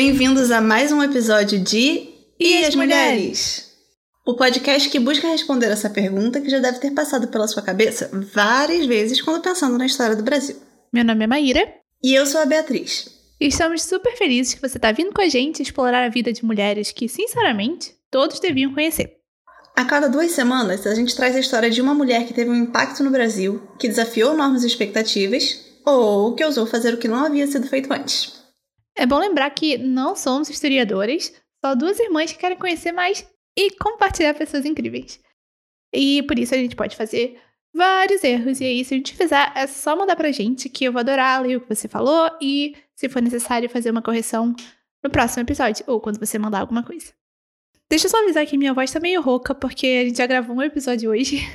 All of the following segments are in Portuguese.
Bem-vindos a mais um episódio de E, as mulheres? O podcast que busca responder essa pergunta que já deve ter passado pela sua cabeça várias vezes quando pensando na história do Brasil. Meu nome é Maíra. E eu sou a Beatriz. E estamos super felizes que você está vindo com a gente explorar a vida de mulheres que, sinceramente, todos deviam conhecer. A cada duas semanas, a gente traz a história de uma mulher que teve um impacto no Brasil, que desafiou normas e expectativas, ou que ousou fazer o que não havia sido feito antes. É bom lembrar que não somos historiadores, só duas irmãs que querem conhecer mais e compartilhar pessoas incríveis. E por isso a gente pode fazer vários erros. E aí, se a gente fizer, é só mandar pra gente que eu vou adorar ler o que você falou e, se for necessário, fazer uma correção no próximo episódio, ou quando você mandar alguma coisa. Deixa eu só avisar que minha voz tá meio rouca, porque a gente já gravou um episódio hoje.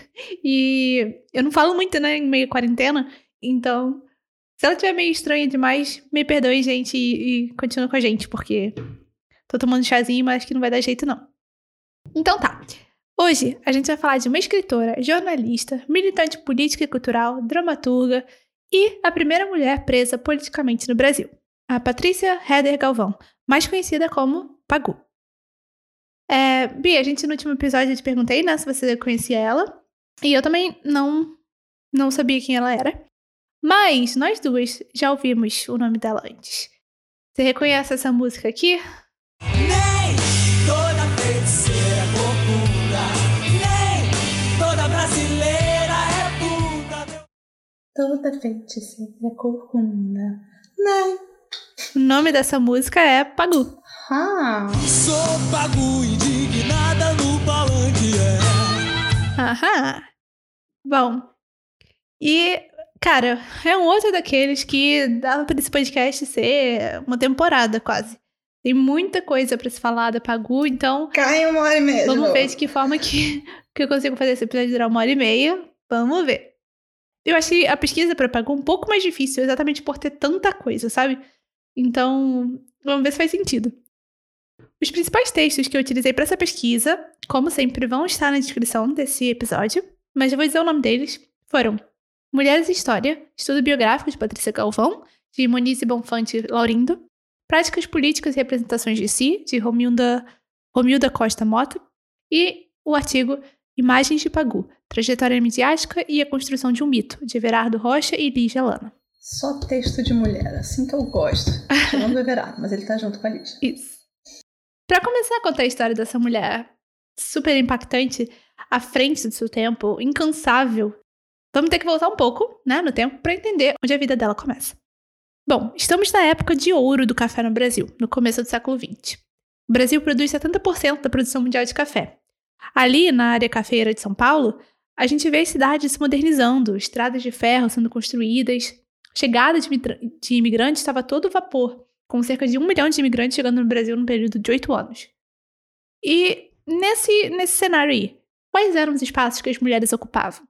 E eu não falo muito, né, em meio quarentena. Então, se ela estiver meio estranha demais, me perdoe, gente, e, e continua com a gente, porque tô tomando chazinho, mas que não vai dar jeito, não. Então tá. Hoje a gente vai falar de uma escritora, jornalista, militante política e cultural, dramaturga e a primeira mulher presa politicamente no Brasil, a Patrícia Heder Galvão, mais conhecida como Pagu. É, Bia, a gente no último episódio eu te perguntei, né, se você conhecia ela, e eu também não não sabia quem ela era. Mas nós duas já ouvimos o nome dela antes. Você reconhece essa música aqui? Nem toda feiticeira é corcunda, nem toda brasileira é puta. Toda feiticeira é corcunda, nem. O nome dessa música é Pagu. Ah. Sou Pagu, indignada no palanque, é. Aham. Bom, e Cara, é um outro daqueles que dava para esse podcast ser uma temporada quase. Tem muita coisa para se falar da Pagu, então. Cai uma hora e meia. Vamos ver de que forma que, que eu consigo fazer esse episódio durar uma hora e meia. Vamos ver. Eu achei a pesquisa para Pagu um pouco mais difícil, exatamente por ter tanta coisa, sabe? Então, vamos ver se faz sentido. Os principais textos que eu utilizei para essa pesquisa, como sempre, vão estar na descrição desse episódio, mas eu vou dizer o nome deles. Foram Mulheres e História, estudo biográfico de Patrícia Galvão, de Monize Bonfante Laurindo, Práticas Políticas e Representações de Si, de Romilda, Romilda Costa Mota, e o artigo Imagens de Pagu, Trajetória Midiática e a Construção de um Mito, de Everardo Rocha e Lígia Lana. Só texto de mulher, assim que eu gosto. Chamando o Everardo, mas ele tá junto com a Lígia. Isso. Para começar a contar a história dessa mulher super impactante, à frente do seu tempo, incansável Vamos ter que voltar um pouco, né, no tempo, para entender onde a vida dela começa. Bom, estamos na época de ouro do café no Brasil, no começo do século XX. O Brasil produz 70% da produção mundial de café. Ali, na área cafeira de São Paulo, a gente vê as cidades se modernizando, estradas de ferro sendo construídas, chegada de, de imigrantes estava a todo vapor, com cerca de um milhão de imigrantes chegando no Brasil num período de oito anos. E nesse, nesse cenário aí, quais eram os espaços que as mulheres ocupavam?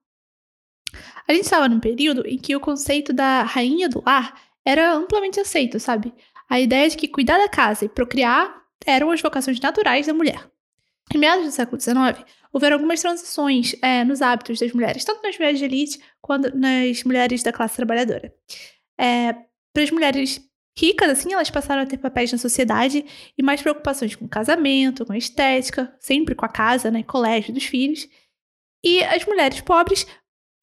A gente estava num período em que o conceito da rainha do lar era amplamente aceito, sabe? A ideia de que cuidar da casa e procriar eram as vocações naturais da mulher. Em meados do século XIX, houveram algumas transições é, nos hábitos das mulheres, tanto nas mulheres de elite quanto nas mulheres da classe trabalhadora. É, Para as mulheres ricas, assim, elas passaram a ter papéis na sociedade e mais preocupações com casamento, com estética, sempre com a casa, né, colégio dos filhos. E as mulheres pobres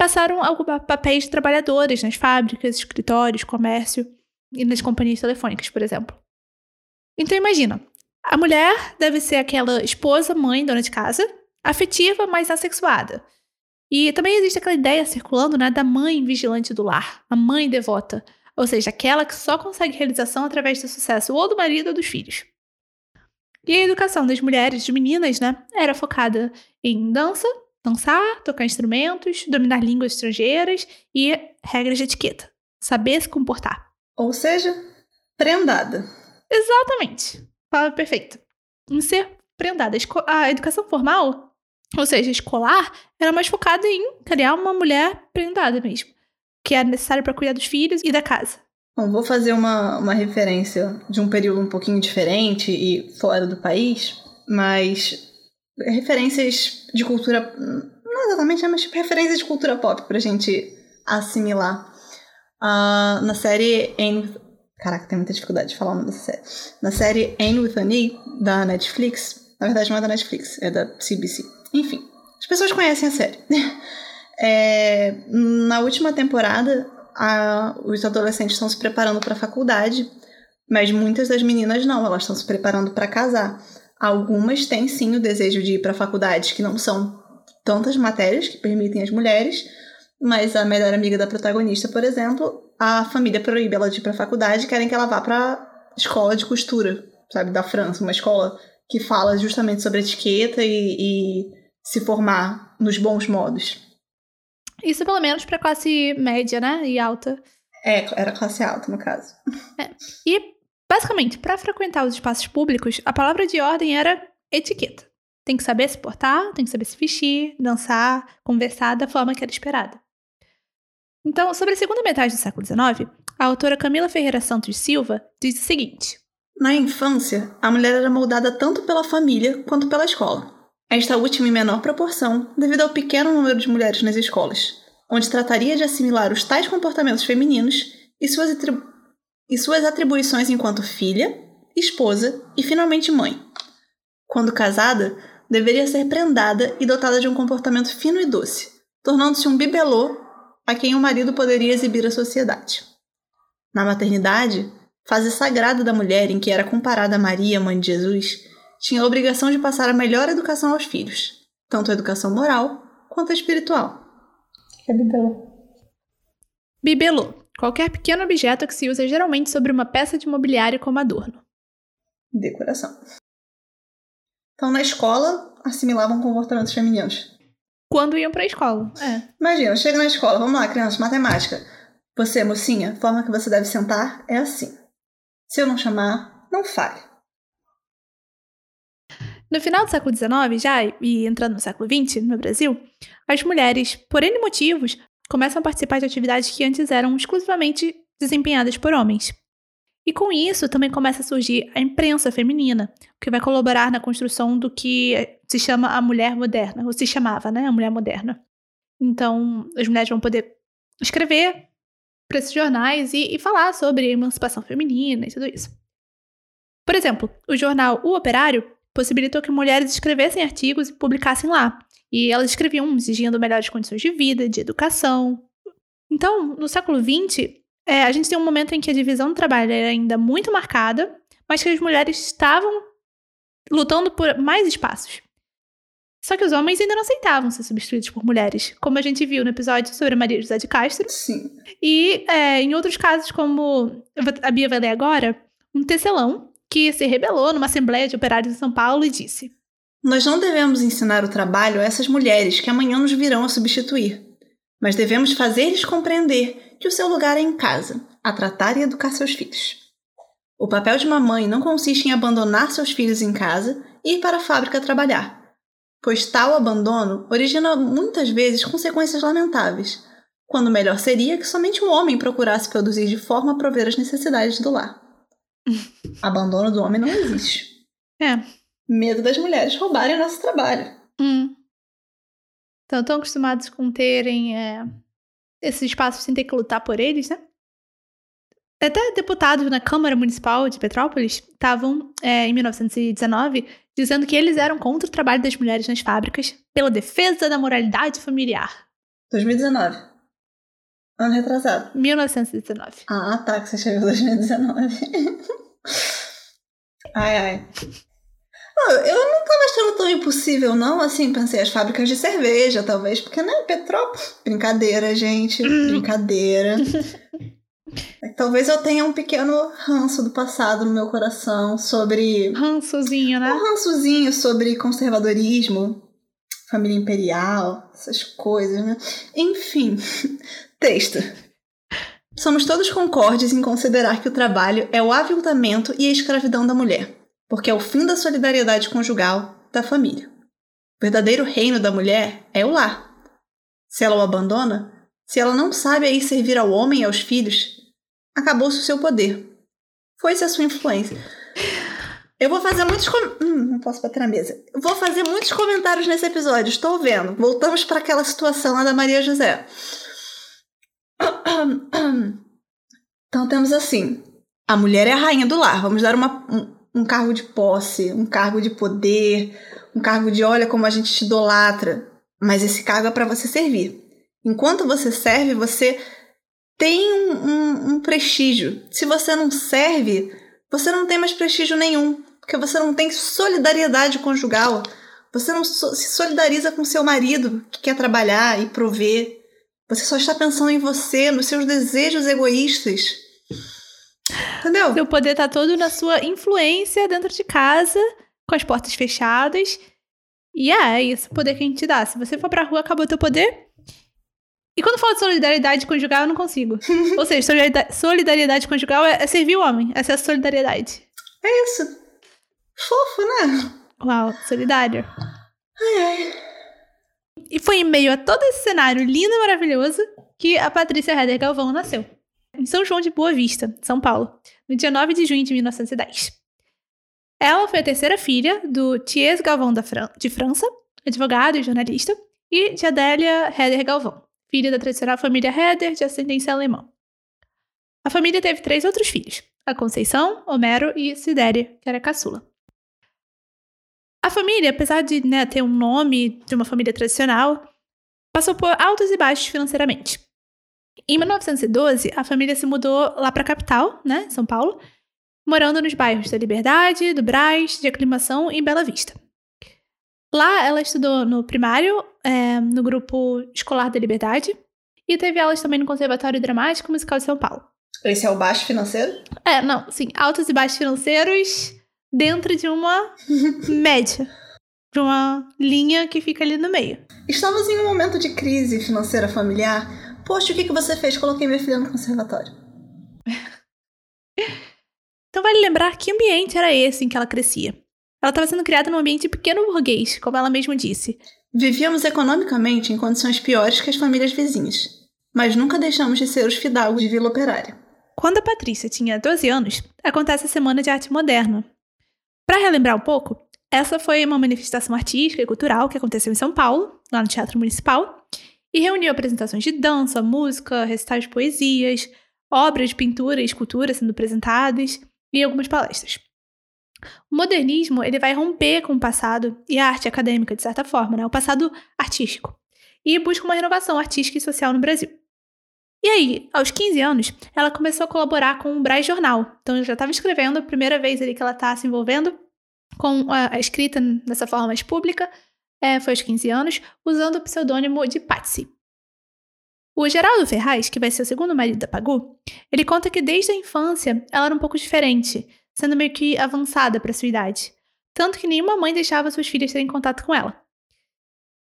passaram a ocupar papéis de trabalhadores nas fábricas, escritórios, comércio e nas companhias telefônicas, por exemplo. Então imagina, a mulher deve ser aquela esposa, mãe, dona de casa, afetiva, mas assexuada. E também existe aquela ideia circulando né, da mãe vigilante do lar, a mãe devota, ou seja, aquela que só consegue realização através do sucesso ou do marido ou dos filhos. E a educação das mulheres, de meninas, né, era focada em dança, Dançar, tocar instrumentos, dominar línguas estrangeiras e regras de etiqueta. Saber se comportar. Ou seja, prendada. Exatamente. Fala perfeito. Em ser prendada. A educação formal, ou seja, escolar, era mais focada em criar uma mulher prendada mesmo. Que era necessário para cuidar dos filhos e da casa. Bom, vou fazer uma, uma referência de um período um pouquinho diferente e fora do país, mas referências de cultura. Não exatamente, mas tipo, referências de cultura pop pra gente assimilar. Uh, na série Anne Caraca, tem muita dificuldade de falar o nome dessa série. Na série Anne with an E, da Netflix. Na verdade, não é da Netflix, é da CBC. Enfim, as pessoas conhecem a série. É, na última temporada, a, os adolescentes estão se preparando para a faculdade, mas muitas das meninas não, elas estão se preparando para casar. Algumas têm sim o desejo de ir para faculdades que não são tantas matérias que permitem as mulheres, mas a melhor amiga da protagonista, por exemplo, a família proíbe ela de ir para faculdade, querem que ela vá para escola de costura, sabe, da França, uma escola que fala justamente sobre etiqueta e, e se formar nos bons modos. Isso pelo menos para classe média, né? E alta. É, era classe alta, no caso. É. E, basicamente, para frequentar os espaços públicos, a palavra de ordem era etiqueta. Tem que saber se portar, tem que saber se vestir, dançar, conversar da forma que era esperada. Então, sobre a segunda metade do século XIX, a autora Camila Ferreira Santos Silva diz o seguinte: Na infância, a mulher era moldada tanto pela família quanto pela escola. Esta última em menor proporção, devido ao pequeno número de mulheres nas escolas, onde trataria de assimilar os tais comportamentos femininos e suas, atribu e suas atribuições enquanto filha, esposa e finalmente mãe. Quando casada, deveria ser prendada e dotada de um comportamento fino e doce, tornando-se um bibelô a quem o marido poderia exibir à sociedade. Na maternidade, fase sagrada da mulher em que era comparada a Maria, mãe de Jesus, tinha a obrigação de passar a melhor educação aos filhos, tanto a educação moral quanto a espiritual. Que é bibelô? Bibelô. Qualquer pequeno objeto que se usa geralmente sobre uma peça de mobiliário como adorno. Decoração. Então, na escola, assimilavam comportamentos femininos. Quando iam pra escola, é. Imagina, chega na escola, vamos lá, criança, matemática. Você, mocinha, a forma que você deve sentar é assim. Se eu não chamar, não fale. No final do século XIX, já, e entrando no século XX, no Brasil, as mulheres, por N motivos, começam a participar de atividades que antes eram exclusivamente desempenhadas por homens. E com isso também começa a surgir a imprensa feminina, que vai colaborar na construção do que se chama a mulher moderna, ou se chamava, né, a mulher moderna. Então, as mulheres vão poder escrever para esses jornais e, e falar sobre a emancipação feminina e tudo isso. Por exemplo, o jornal O Operário possibilitou que mulheres escrevessem artigos e publicassem lá. E elas escreviam exigindo melhores condições de vida, de educação. Então, no século XX, é, a gente tem um momento em que a divisão do trabalho era ainda muito marcada, mas que as mulheres estavam lutando por mais espaços. Só que os homens ainda não aceitavam ser substituídos por mulheres, como a gente viu no episódio sobre Maria José de Castro. Sim. E é, em outros casos, como a Bia vai ler agora, um tecelão que se rebelou numa assembleia de operários em São Paulo e disse: Nós não devemos ensinar o trabalho a essas mulheres que amanhã nos virão a substituir, mas devemos fazer-lhes compreender que o seu lugar é em casa, a tratar e educar seus filhos. O papel de uma mãe não consiste em abandonar seus filhos em casa e ir para a fábrica trabalhar, pois tal abandono origina muitas vezes consequências lamentáveis, quando melhor seria que somente um homem procurasse produzir de forma a prover as necessidades do lar. Abandono do homem não existe. É. Medo das mulheres roubarem o nosso trabalho. Hum. Então, tão acostumados com terem é, esses espaços sem ter que lutar por eles, né? Até deputados na Câmara Municipal de Petrópolis estavam, é, em 1919, dizendo que eles eram contra o trabalho das mulheres nas fábricas pela defesa da moralidade familiar. 2019. Ano retrasado. 1919. Ah, tá, que você escreveu 2019. ai, ai. Eu não tava achando tão impossível, não. Assim, pensei as fábricas de cerveja, talvez, porque, né, Petrópolis. Brincadeira, gente. Brincadeira. Talvez eu tenha um pequeno ranço do passado no meu coração sobre. Rançozinho, né? Um rançozinho sobre conservadorismo, família imperial, essas coisas, né? Enfim, Texto. Somos todos concordes em considerar que o trabalho é o aviltamento e a escravidão da mulher, porque é o fim da solidariedade conjugal da família. O verdadeiro reino da mulher é o lar. Se ela o abandona, se ela não sabe aí servir ao homem e aos filhos, acabou-se o seu poder. Foi-se a sua influência. Eu vou fazer muitos. Com... Hum, não posso bater na mesa. vou fazer muitos comentários nesse episódio, estou vendo. Voltamos para aquela situação lá da Maria José. Então temos assim: A mulher é a rainha do lar. Vamos dar uma, um, um cargo de posse, um cargo de poder, um cargo de olha como a gente te idolatra. Mas esse cargo é para você servir. Enquanto você serve, você tem um, um, um, prestígio. Se você não serve, você não tem mais prestígio nenhum. Porque você não tem solidariedade conjugal. Você não so se solidariza com seu marido que quer trabalhar e prover. Você só está pensando em você, nos seus desejos egoístas. Entendeu? Seu poder tá todo na sua influência dentro de casa, com as portas fechadas. E é, é isso o poder que a gente dá. Se você for pra rua, acabou teu poder. E quando falo de solidariedade conjugal, eu não consigo. Ou seja, solidariedade, solidariedade conjugal é, é, servir o homem. Essa é a solidariedade. É isso. Fofo, né? Uau, solidário. Ai, ai. E foi em meio a todo esse cenário lindo e maravilhoso que a Patrícia Heather Galvão nasceu. Em São João de Boa Vista, São Paulo, no dia 9 de junho de 1910. Ela foi a terceira filha do Thiers Galvão Fran de França, advogado e jornalista, e de Adélia Heather Galvão, filha da tradicional família Heather de ascendência alemã. A família teve três outros filhos, a Conceição, Homero e Sidéria, que era caçula. A família, apesar de né, ter um nome de uma família tradicional, passou por altos e baixos financeiramente. Em 1912, a família se mudou lá para a capital, né, São Paulo, morando nos bairros da Liberdade, do Brás, de Aclimação e Bela Vista. Lá, ela estudou no primário, é, no grupo escolar da Liberdade, e teve aulas também no Conservatório Dramático Musical de São Paulo. Esse é o baixo financeiro? É, não, sim, altos e baixos financeiros dentro de uma média. De uma linha que fica ali no meio. Estamos em um momento de crise financeira familiar. Poxa, o que, que você fez? Coloquei minha filha no conservatório. então vale lembrar que ambiente era esse em que ela crescia. Ela estava sendo criada num ambiente pequeno burguês, como ela mesma disse. Vivíamos economicamente em condições piores que as famílias vizinhas, mas nunca deixamos de ser os fidalgos de Vila Operária. Quando a Patrícia tinha 12 anos, acontece a Semana de Arte Moderna, para relembrar um pouco, essa foi uma manifestação artística e cultural que aconteceu em São Paulo, lá no Teatro Municipal, e reuniu apresentações de dança, música, recitais de poesias, obras de pintura e escultura sendo apresentadas e algumas palestras. O modernismo ele vai romper com o passado e a arte acadêmica, de certa forma, né? o passado artístico, e busca uma renovação artística e social no Brasil. E aí, aos 15 anos, ela começou a colaborar com o Braz Jornal. Então, já estava escrevendo, a primeira vez ali que ela está se envolvendo com a, escrita dessa forma mais pública, é, foi aos 15 anos, usando o pseudônimo de Patsy. O Geraldo Ferraz, que vai ser o segundo marido da Pagu, ele conta que desde a infância ela era um pouco diferente, sendo meio que avançada para sua idade. Tanto que nenhuma mãe deixava suas filhas terem contato com ela.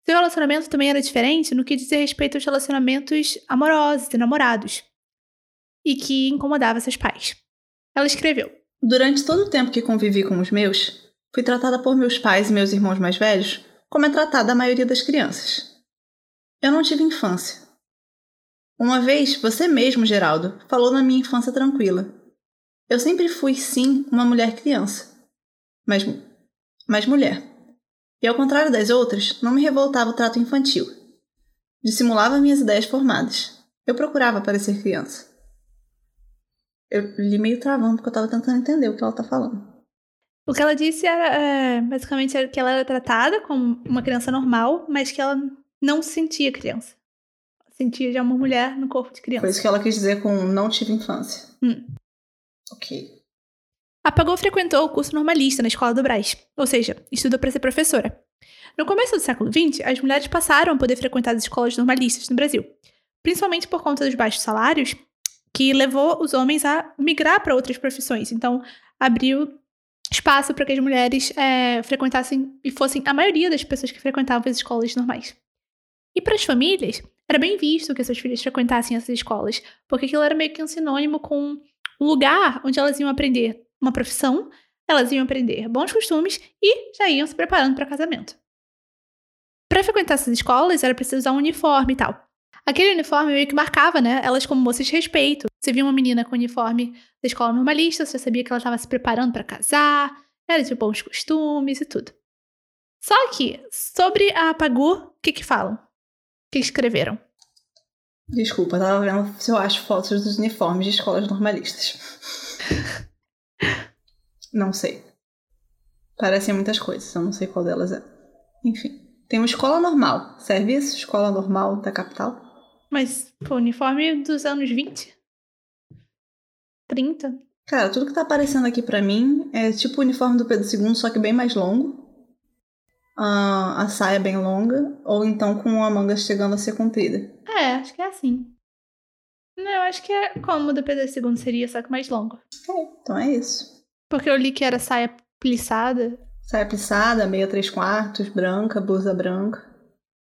Seu relacionamento também era diferente no que diz respeito aos relacionamentos amorosos e namorados, e que incomodava seus pais. Ela escreveu: Durante todo o tempo que convivi com os meus, fui tratada por meus pais e meus irmãos mais velhos como é tratada a maioria das crianças. Eu não tive infância. Uma vez, você mesmo, Geraldo, falou na minha infância tranquila. Eu sempre fui, sim, uma mulher criança. Mas, mas mulher. E ao contrário das outras, não me revoltava o trato infantil. Dissimulava minhas ideias formadas. Eu procurava parecer criança. Eu li meio travando porque eu estava tentando entender o que ela está falando. O que ela disse era é, basicamente era que ela era tratada como uma criança normal, mas que ela não se sentia criança. Sentia já uma mulher no corpo de criança. Foi isso que ela quis dizer com não tive infância. Hum. Ok. A Pagou frequentou o curso normalista na escola do Brás, ou seja, estudou para ser professora. No começo do século XX, as mulheres passaram a poder frequentar as escolas normalistas no Brasil, principalmente por conta dos baixos salários, que levou os homens a migrar para outras profissões. Então, abriu espaço para que as mulheres é, frequentassem e fossem a maioria das pessoas que frequentavam as escolas normais. E para as famílias, era bem visto que suas filhas frequentassem essas escolas, porque aquilo era meio que um sinônimo com um lugar onde elas iam aprender uma profissão, elas iam aprender bons costumes e já iam se preparando para casamento. Para frequentar essas escolas era preciso usar um uniforme e tal. Aquele uniforme meio que marcava, né, elas como moças de respeito. Você via uma menina com uniforme da escola normalista, você sabia que ela estava se preparando para casar, era de bons costumes e tudo. Só que, sobre a Pagu, o que que falam? O que escreveram? Desculpa, tava vendo se eu acho fotos dos uniformes de escolas normalistas. Não sei. Parecem muitas coisas, eu não sei qual delas é. Enfim. Tem uma escola normal. Serve isso? Escola normal da capital? Mas, pô, uniforme dos anos 20? 30? Cara, tudo que tá aparecendo aqui pra mim é tipo o uniforme do Pedro II, só que bem mais longo. Ah, a saia bem longa, ou então com a manga chegando a ser comprida. É, acho que é assim. Não, eu acho que é como o do Pedro II seria, só que mais longo. É, então é isso. Porque eu li que era saia plissada. Saia plissada, meia três quartos, branca, blusa branca.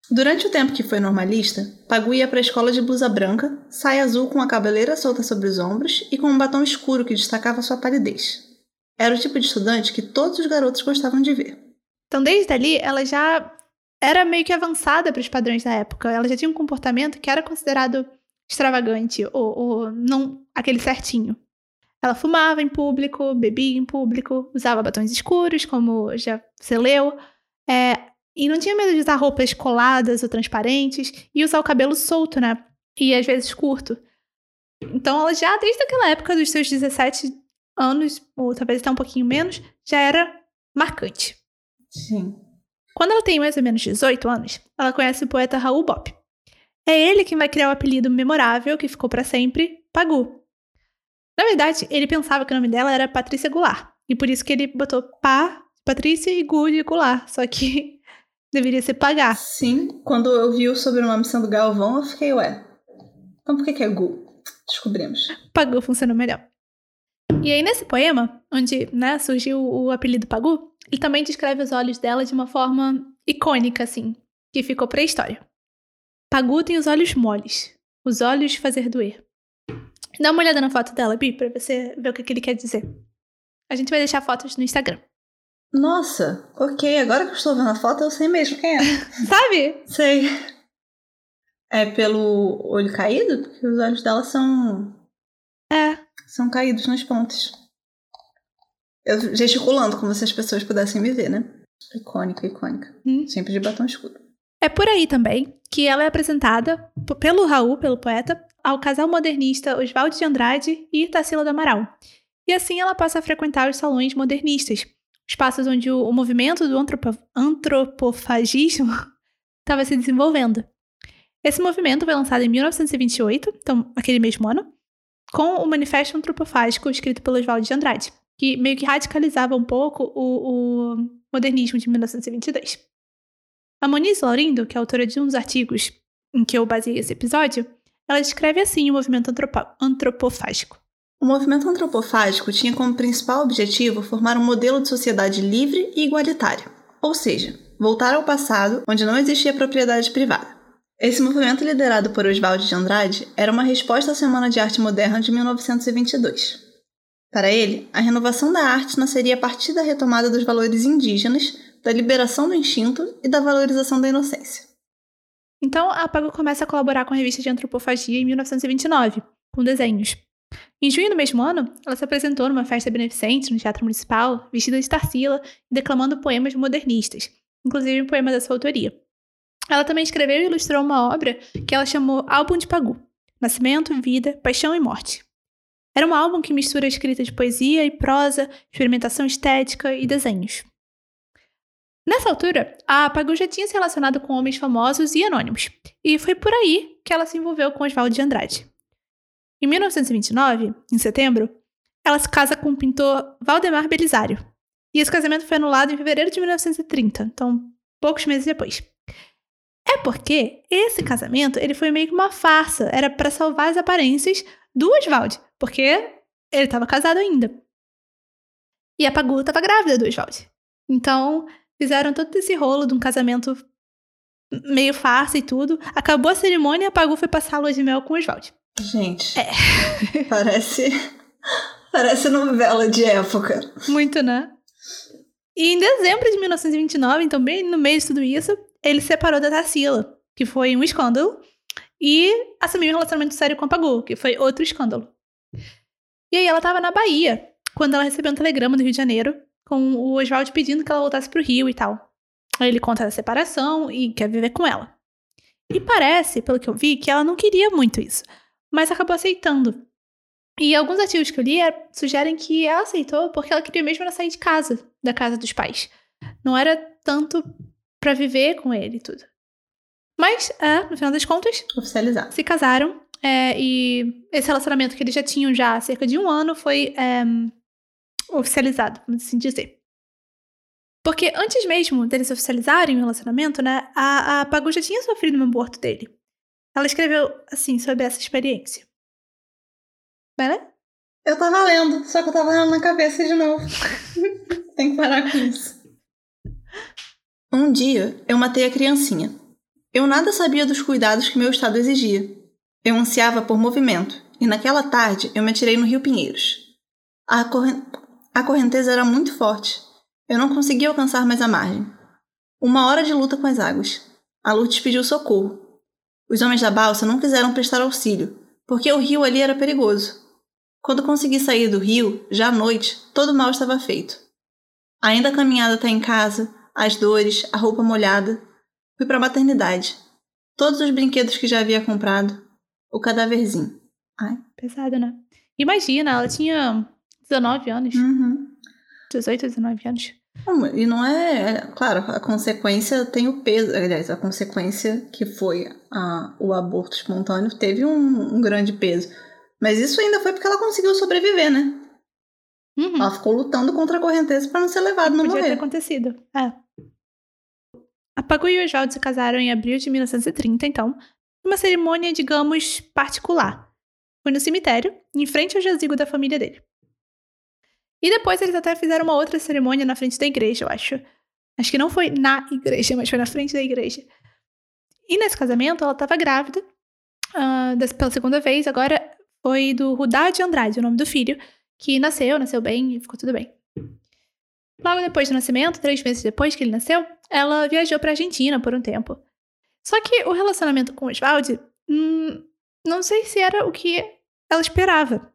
Durante o tempo que foi normalista, Pagu ia para a escola de blusa branca, saia azul com a cabeleira solta sobre os ombros e com um batom escuro que destacava sua palidez. Era o tipo de estudante que todos os garotos gostavam de ver. Então, desde ali, ela já era meio que avançada para os padrões da época. Ela já tinha um comportamento que era considerado extravagante ou, ou não aquele certinho. Ela fumava em público, bebia em público, usava batons escuros, como já você leu, é, e não tinha medo de usar roupas coladas ou transparentes e usar o cabelo solto, né? E às vezes curto. Então ela já, desde aquela época dos seus 17 anos, ou talvez até um pouquinho menos, já era marcante. Sim. Quando ela tem mais ou menos 18 anos, ela conhece o poeta Raul Bop. É ele quem vai criar o apelido memorável que ficou para sempre, Pagu. Na verdade, ele pensava que o nome dela era Patrícia Goulart, e por isso que ele botou Pá, Patrícia e Gu de Goulart, só que deveria ser Pagar. Sim, quando eu vi o sobrenome sendo Galvão, eu fiquei, ué, então por que, que é Gu? Descobrimos. Pagu funcionou melhor. E aí, nesse poema, onde né, surgiu o apelido Pagu, ele também descreve os olhos dela de uma forma icônica, assim, que ficou pra história. Pagu tem os olhos moles, os olhos de fazer doer. Dá uma olhada na foto dela, Bi, pra você ver o que, que ele quer dizer. A gente vai deixar fotos no Instagram. Nossa, ok, agora que eu estou vendo a foto, eu sei mesmo quem é. Sabe? sei. É pelo olho caído? Porque os olhos dela são. É. São caídos nas pontas. Eu gesticulando como se as pessoas pudessem me ver, né? Icônica, icônica. Hum. Sempre de batom escuro. É por aí também que ela é apresentada pelo Raul, pelo poeta, ao casal modernista Oswaldo de Andrade e Tarsila do Amaral. E assim ela passa a frequentar os salões modernistas, espaços onde o, o movimento do antropo- antropofagismo estava se desenvolvendo. Esse movimento foi lançado em 1928, então aquele mesmo ano, com o Manifesto Antropofágico escrito pelo Oswaldo de Andrade, que meio que radicalizava um pouco o, o modernismo de 1922. A Moniz Laurindo, que é autora de um dos artigos em que eu baseei esse episódio, ela descreve assim o movimento antropo- antropofágico. O movimento antropofágico tinha como principal objetivo formar um modelo de sociedade livre e igualitária, ou seja, voltar ao passado onde não existia propriedade privada. Esse movimento, liderado por Oswaldo de Andrade, era uma resposta à Semana de Arte Moderna de 1922. Para ele, a renovação da arte nasceria a partir da retomada dos valores indígenas, da liberação do instinto e da valorização da inocência. Então, a Pago começa a colaborar com a revista de antropofagia em 1929, com desenhos. Em junho do mesmo ano, ela se apresentou numa festa beneficente no Teatro Municipal, vestida de Tarsila e declamando poemas modernistas, inclusive um poema da sua autoria. Ela também escreveu e ilustrou uma obra que ela chamou Álbum de Pagu: Nascimento, Vida, Paixão e Morte. Era um álbum que mistura escrita de poesia e prosa, experimentação estética e desenhos. Nessa altura, a Pagu já tinha se relacionado com homens famosos e anônimos, e foi por aí que ela se envolveu com Oswaldo de Andrade. Em 1929, em setembro, ela se casa com o pintor Valdemar Belisário, e esse casamento foi anulado em fevereiro de 1930, então poucos meses depois. É porque esse casamento ele foi meio que uma farsa, era para salvar as aparências do Oswald, porque ele estava casado ainda. E a Pagu estava grávida do Oswald. Então, fizeram todo esse rolo de um casamento meio farsa e tudo. Acabou a cerimônia e a Pagu foi passar a lua de mel com o Oswald. Gente, É. parece. Parece novela de época. Muito, né? E em dezembro de 1929, então bem no meio de tudo isso, ele se separou da Tarsila, que foi um escândalo, e assumiu um relacionamento sério com a Pagu, que foi outro escândalo. E aí ela tava na Bahia, quando ela recebeu um telegrama do Rio de Janeiro, com o Oswald pedindo que ela voltasse pro Rio e tal. Aí ele conta da separação e quer viver com ela. E parece, pelo que eu vi, que ela não queria muito isso, mas acabou aceitando. E alguns artigos que eu li é, sugerem que ela aceitou porque ela queria mesmo sair de casa, da casa dos pais. Não era tanto para viver com ele e tudo. Mas, é, no final das contas, se casaram. é, e esse relacionamento que eles já tinham já há cerca de um ano foi é, oficializado, vamos assim dizer. Porque antes mesmo deles oficializarem o relacionamento, né, a, a Pagu já tinha sofrido um aborto dele. Ela escreveu assim sobre essa experiência. Ler? Eu tava lendo, só que eu tava lendo na cabeça de novo. Tem que parar com isso. Um dia, eu matei a criancinha. Eu nada sabia dos cuidados que meu estado exigia. Eu ansiava por movimento, e naquela tarde eu me atirei no Rio Pinheiros. A, corren... a correnteza era muito forte. Eu não conseguia alcançar mais a margem. Uma hora de luta com as águas. A Lourdes pediu socorro. Os homens da balsa não quiseram prestar auxílio, porque o rio ali era perigoso. Quando consegui sair do rio, já à noite, todo o mal estava feito. Ainda a caminhada até em casa, as dores, a roupa molhada. Fui para a maternidade. Todos os brinquedos que já havia comprado. O cadáverzinho. Ai. Pesado, né? Imagina, ela tinha 19 anos. Uhum. 18, 19 anos. E não é, é- Claro, a consequência tem o peso. Aliás, a consequência que foi a- o aborto espontâneo teve um, um grande peso. Mas isso ainda foi porque ela conseguiu sobreviver, né? Uhum. Ela ficou lutando contra a correnteza para não ser levada não Podia ter morrer. acontecido. É. A Pagu e o Oswaldo se casaram em abril de 1930, então, numa cerimônia, digamos, particular. Foi no cemitério, em frente ao jazigo da família dele. E depois eles até fizeram uma outra cerimônia na frente da igreja, eu acho. Acho que não foi na igreja, mas foi na frente da igreja. E nesse casamento, ela estava grávida, ah, das- pela segunda vez, agora foi do Rudá de Andrade, o nome do filho, que nasceu, nasceu bem e ficou tudo bem. Logo depois do nascimento, três meses depois que ele nasceu, ela viajou para Argentina por um tempo. Só que o relacionamento com Oswald, hum, não sei se era o que ela esperava.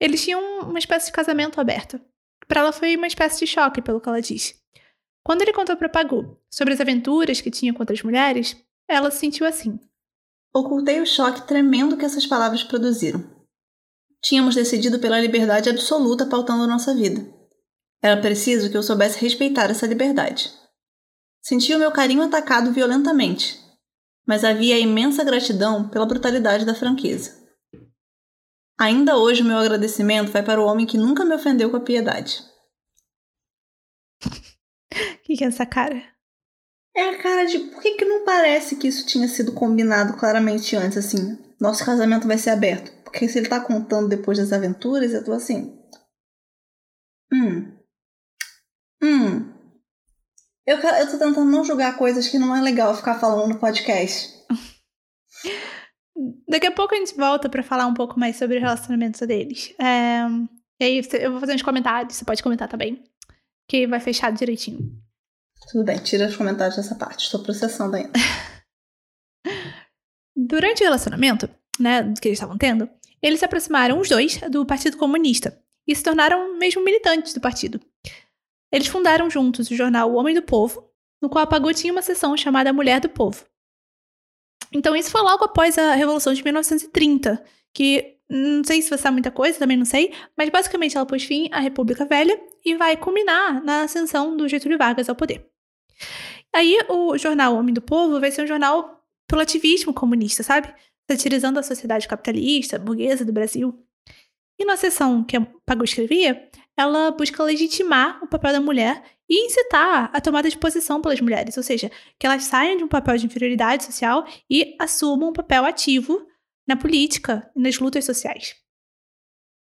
Eles tinham uma espécie de casamento aberto. Para ela foi uma espécie de choque, pelo que ela diz. Quando ele contou para Pagu sobre as aventuras que tinha com outras mulheres, ela se sentiu assim. Ocultei o choque tremendo que essas palavras produziram. Tínhamos decidido pela liberdade absoluta pautando nossa vida. Era preciso que eu soubesse respeitar essa liberdade. Senti o meu carinho atacado violentamente, mas havia imensa gratidão pela brutalidade da franqueza. Ainda hoje o meu agradecimento vai para o homem que nunca me ofendeu com a piedade. O que, que é essa cara? É a cara de por que, que não parece que isso tinha sido combinado claramente antes, assim? Nosso casamento vai ser aberto. Porque se ele tá contando depois das aventuras, eu tô assim. Hum. Hum. Eu, eu tô tentando não julgar coisas que não é legal ficar falando no podcast. Daqui a pouco a gente volta pra falar um pouco mais sobre o relacionamento deles. É, E aí eu vou fazer uns comentários, você pode comentar também. Que vai fechar direitinho. Tudo bem, tira os comentários dessa parte. Estou processando ainda. Durante o relacionamento, né, que eles estavam tendo, eles se aproximaram os dois do Partido Comunista e se tornaram mesmo militantes do partido. Eles fundaram juntos o jornal O Homem do Povo, no qual a Pagu tinha uma seção chamada Mulher do Povo. Então isso foi logo após a Revolução de 1930, que não sei se vai ser muita coisa, também não sei, mas basicamente ela pôs fim à República Velha e vai culminar na ascensão do Getúlio Vargas ao poder. Aí o jornal Homem do Povo vai ser um jornal pelo ativismo comunista, sabe? Satirizando a sociedade capitalista, burguesa do Brasil. E na seção que a Pagu escrevia, ela busca legitimar o papel da mulher e incitar a tomada de posição pelas mulheres, ou seja, que elas saiam de um papel de inferioridade social e assumam um papel ativo na política e nas lutas sociais.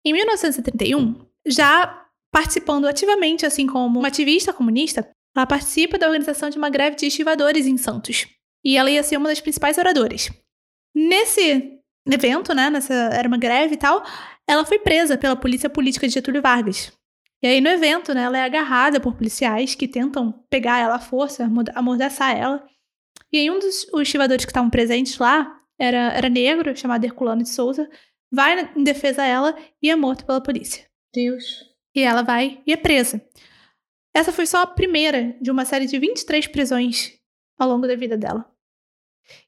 Em 1931, já participando ativamente, assim como uma ativista comunista, ela participa da organização de uma greve de estivadores em Santos. E ela ia ser uma das principais oradoras. Nesse evento, né, nessa, era uma greve e tal, ela foi presa pela polícia política de Getúlio Vargas. E aí no evento, né, ela é agarrada por policiais que tentam pegar ela à força, amorda- amordaçar ela. E aí um dos os estivadores que estavam presentes lá era, era negro, chamado Herculano de Souza, vai em defesa dela e é morto pela polícia. Deus. E ela vai e é presa. Essa foi só a primeira de uma série de 23 prisões ao longo da vida dela.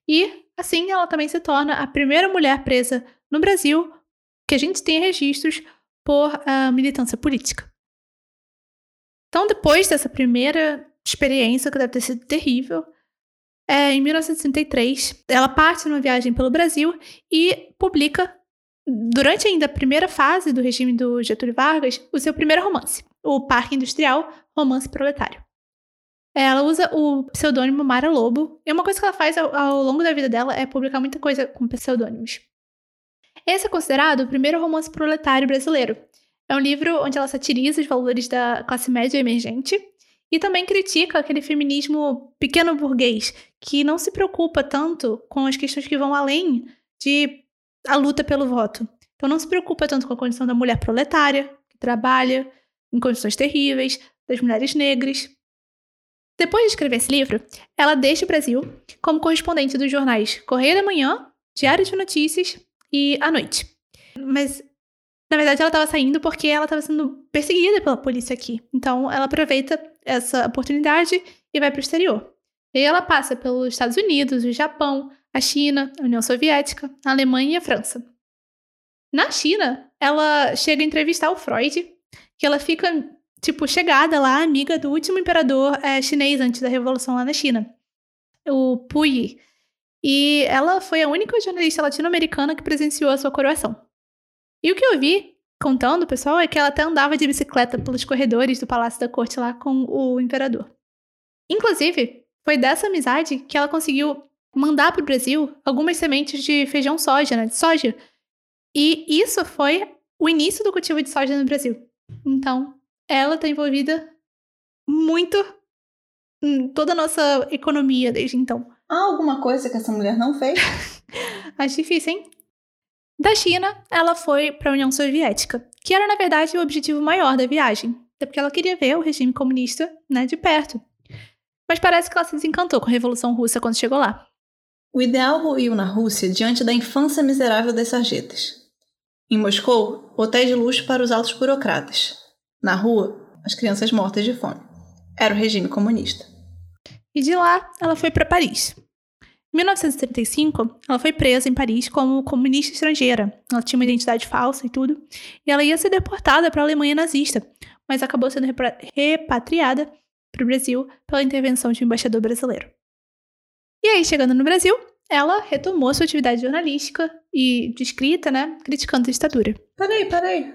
E, assim, ela também se torna a primeira mulher presa no Brasil que a gente tem registros por uh, militância política. Então, depois dessa primeira experiência, que deve ter sido terrível, é, em 1963, ela parte numa viagem pelo Brasil e publica, durante ainda a primeira fase do regime do Getúlio Vargas, o seu primeiro romance, o Parque Industrial Romance Proletário. Ela usa o pseudônimo Mara Lobo, e uma coisa que ela faz ao, ao longo da vida dela é publicar muita coisa com pseudônimos. Esse é considerado o primeiro romance proletário brasileiro. É um livro onde ela satiriza os valores da classe média emergente e também critica aquele feminismo pequeno burguês que não se preocupa tanto com as questões que vão além de a luta pelo voto. Então não se preocupa tanto com a condição da mulher proletária, que trabalha em condições terríveis, das mulheres negras. Depois de escrever esse livro, ela deixa o Brasil como correspondente dos jornais Correio da Manhã, Diário de Notícias e à noite. Mas, na verdade, ela estava saindo porque ela estava sendo perseguida pela polícia aqui. Então, ela aproveita essa oportunidade e vai para o exterior. E aí ela passa pelos Estados Unidos, o Japão, a China, a União Soviética, a Alemanha e a França. Na China, ela chega a entrevistar o Freud, que ela fica, tipo, chegada lá, amiga do último imperador é, chinês antes da Revolução lá na China, o Puyi. E ela foi a única jornalista latino-americana que presenciou a sua coroação. E o que eu vi contando, pessoal, é que ela até andava de bicicleta pelos corredores do Palácio da Corte lá com o imperador. Inclusive, foi dessa amizade que ela conseguiu mandar para o Brasil algumas sementes de feijão soja, né, de soja. E isso foi o início do cultivo de soja no Brasil. Então, ela está envolvida muito em toda a nossa economia desde então. Há alguma coisa que essa mulher não fez? Acho difícil, hein? Da China, ela foi para a União Soviética, que era, na verdade, o objetivo maior da viagem, até porque ela queria ver o regime comunista né, de perto. Mas parece que ela se desencantou com a Revolução Russa quando chegou lá. O ideal ruiu na Rússia diante da infância miserável das sarjetas. Em Moscou, hotéis de luxo para os altos burocratas. Na rua, as crianças mortas de fome. Era o regime comunista e de lá ela foi para Paris. Em 1935, ela foi presa em Paris como comunista estrangeira. Ela tinha uma identidade falsa e tudo, e ela ia ser deportada para a Alemanha nazista, mas acabou sendo repatriada para o Brasil pela intervenção de um embaixador brasileiro. E aí, chegando no Brasil, ela retomou sua atividade jornalística e de escrita, né, criticando a ditadura. Peraí, peraí.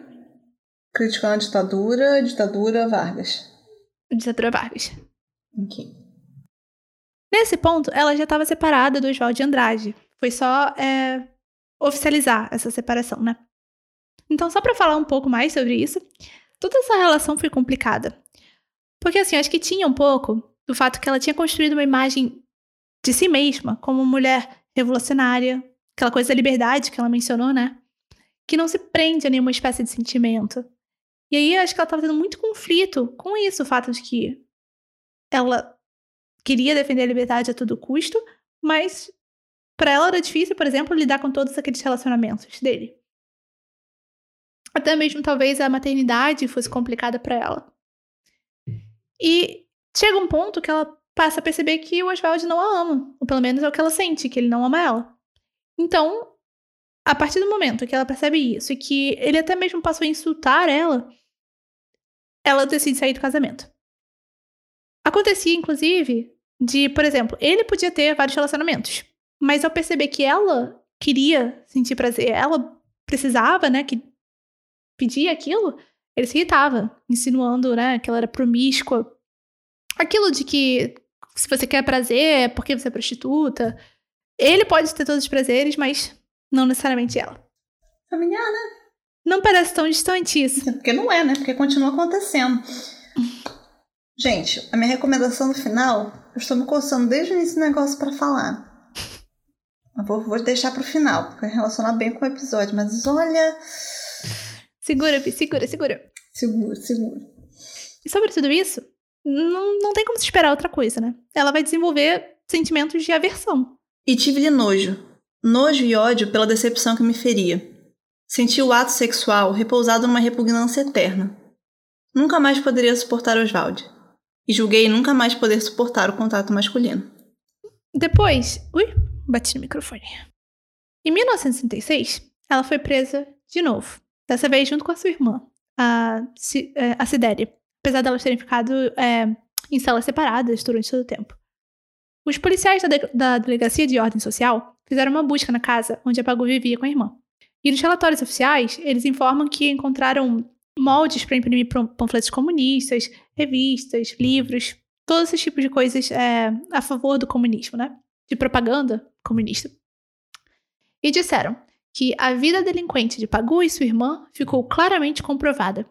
Criticando a ditadura, ditadura Vargas. Ditadura Vargas. Ok. Nesse ponto, ela já estava separada do Oswald de Andrade. Foi só é, oficializar essa separação, né? Então, só para falar um pouco mais sobre isso, toda essa relação foi complicada. Porque, assim, acho que tinha um pouco do fato que ela tinha construído uma imagem de si mesma como mulher revolucionária, aquela coisa da liberdade que ela mencionou, né? Que não se prende a nenhuma espécie de sentimento. E aí, acho que ela estava tendo muito conflito com isso, o fato de que ela queria defender a liberdade a todo custo, mas para ela era difícil, por exemplo, lidar com todos aqueles relacionamentos dele. Até mesmo talvez a maternidade fosse complicada para ela. E chega um ponto que ela passa a perceber que o Oswald não a ama, ou pelo menos é o que ela sente, que ele não ama ela. Então, a partir do momento que ela percebe isso e que ele até mesmo passou a insultar ela, ela decide sair do casamento. Acontecia, inclusive, de, por exemplo, ele podia ter vários relacionamentos, mas ao perceber que ela queria sentir prazer, ela precisava, né, que pedia aquilo, ele se irritava, insinuando, né, que ela era promíscua. Aquilo de que se você quer prazer é porque você é prostituta. Ele pode ter todos os prazeres, mas não necessariamente ela. Familiar, né? Não parece tão distante isso. Porque não é, né? Porque continua acontecendo. Gente, a minha recomendação no final, eu estou me coçando desde o início do negócio para falar. Eu vou, vou deixar pro final, porque vai relacionar bem com o episódio, mas olha. Segura, segura, segura. Segura, segura. E sobre tudo isso, não, não tem como se esperar outra coisa, né? Ela vai desenvolver sentimentos de aversão. E tive-lhe nojo. Nojo e ódio pela decepção que me feria. Senti o ato sexual repousado numa repugnância eterna. Nunca mais poderia suportar Oswald e julguei nunca mais poder suportar o contato masculino. Depois, ui, bati no microfone. Em 1966, ela foi presa de novo. Dessa vez junto com a sua irmã, a, é, a. Apesar delas terem ficado é, em salas separadas durante todo o tempo. Os policiais da, de da Delegacia de Ordem Social fizeram uma busca na casa onde a Pagu vivia com a irmã. E nos relatórios oficiais, eles informam que encontraram moldes para imprimir panfletos comunistas, revistas, livros, todos esses tipos de coisas é, a favor do comunismo, né? De propaganda comunista. E disseram que a vida delinquente de Pagu e sua irmã ficou claramente comprovada.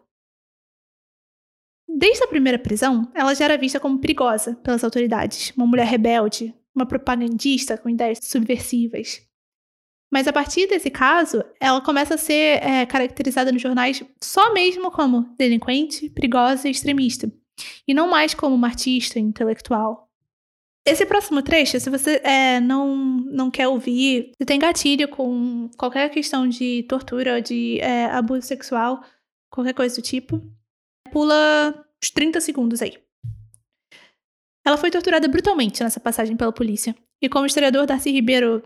Desde a primeira prisão, ela já era vista como perigosa pelas autoridades, uma mulher rebelde, uma propagandista com ideias subversivas. Mas a partir desse caso, ela começa a ser é, caracterizada nos jornais só mesmo como delinquente, perigosa e extremista, e não mais como uma artista intelectual. Esse próximo trecho, se você é, não, não quer ouvir, se tem gatilho com qualquer questão de tortura, de é, abuso sexual, qualquer coisa do tipo, pula uns 30 segundos aí. Ela foi torturada brutalmente nessa passagem pela polícia. E como o historiador Darcy Ribeiro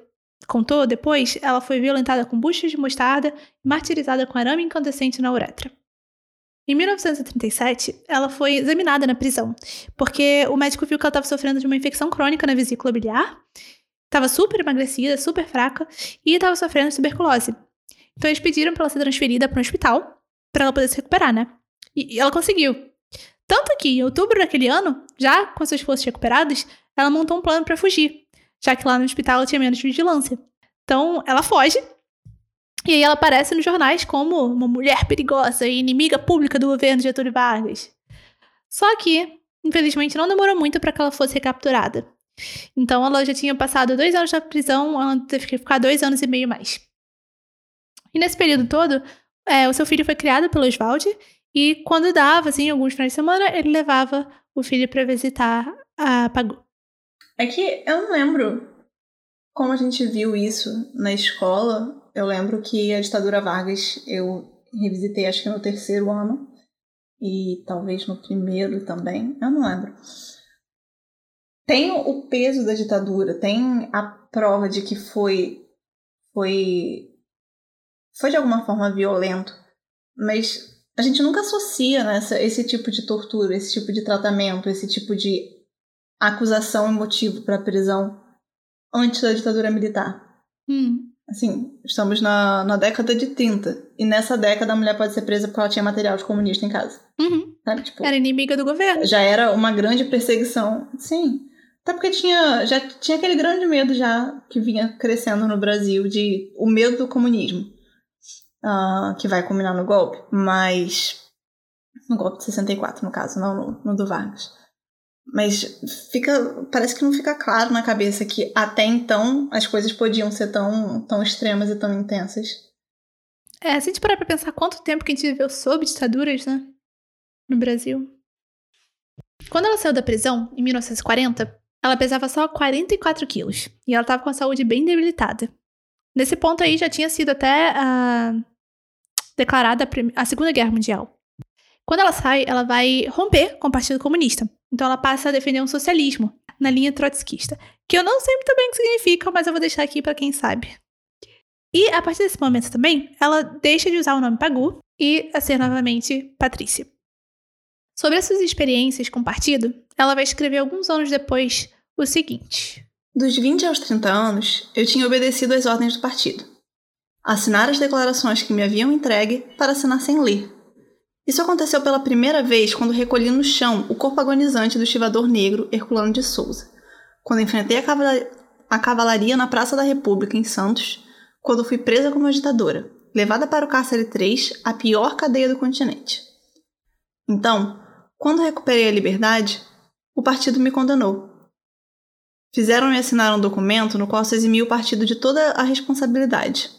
contou depois, ela foi violentada com buchas de mostarda e martirizada com arame incandescente na uretra. Em 1937, ela foi examinada na prisão, porque o médico viu que ela estava sofrendo de uma infecção crônica na vesícula biliar, estava super emagrecida, super fraca e estava sofrendo de tuberculose. Então eles pediram para ela ser transferida para um hospital para ela poder se recuperar, né? E, e ela conseguiu. Tanto que em outubro daquele ano, já com seus esforços recuperados, ela montou um plano para fugir, já que lá no hospital ela tinha menos vigilância. Então ela foge e aí ela aparece nos jornais como uma mulher perigosa e inimiga pública do governo de Getúlio Vargas. Só que, infelizmente, não demorou muito para que ela fosse recapturada. Então ela já tinha passado dois anos na prisão, ela teve que ficar dois anos e meio mais. E nesse período todo, é, o seu filho foi criado pelo Oswald e quando dava, assim, alguns finais de semana, ele levava o filho para visitar a Pagu. É que eu não lembro como a gente viu isso na escola, eu lembro que a ditadura Vargas eu revisitei acho que no terceiro ano e talvez no primeiro também, eu não lembro. Tem o peso da ditadura, tem a prova de que foi foi foi de alguma forma violento, mas a gente nunca associa né, esse tipo de tortura, esse tipo de tratamento, esse tipo de acusação e motivo para prisão antes da ditadura militar. Hum. Assim, estamos na, na década de 30. E nessa década a mulher pode ser presa porque ela tinha material de comunista em casa. Uhum. Sabe? Tipo, era inimiga do governo. Já era uma grande perseguição. Sim. Até porque tinha, já tinha aquele grande medo já que vinha crescendo no Brasil de o medo do comunismo. Uh, que vai culminar no golpe. Mas. No golpe de 64, no caso, não no, no do Vargas. Mas fica, parece que não fica claro na cabeça que até então as coisas podiam ser tão, tão extremas e tão intensas. É, se a gente parar pra pensar quanto tempo que a gente viveu sob ditaduras, né? No Brasil. Quando ela saiu da prisão, em 1940, ela pesava só 44 quilos. E ela estava com a saúde bem debilitada. Nesse ponto aí já tinha sido até uh, declarada a, a Segunda Guerra Mundial. Quando ela sai, ela vai romper com o Partido Comunista. Então ela passa a defender um socialismo na linha trotskista, que eu não sei muito bem o que significa, mas eu vou deixar aqui para quem sabe. E a partir desse momento também, ela deixa de usar o nome Pagu e a ser novamente Patrícia. Sobre as suas experiências com o partido, ela vai escrever alguns anos depois o seguinte: Dos 20 aos 30 anos, eu tinha obedecido às ordens do partido. Assinar as declarações que me haviam entregue para assinar sem ler, isso aconteceu pela primeira vez quando recolhi no chão o corpo agonizante do estivador negro Herculano de Souza, quando enfrentei a, a cavalaria na Praça da República, em Santos, quando fui presa como agitadora, levada para o cárcere 3, a pior cadeia do continente. Então, quando recuperei a liberdade, o partido me condenou. Fizeram-me assinar um documento no qual se eximiu o partido de toda a responsabilidade.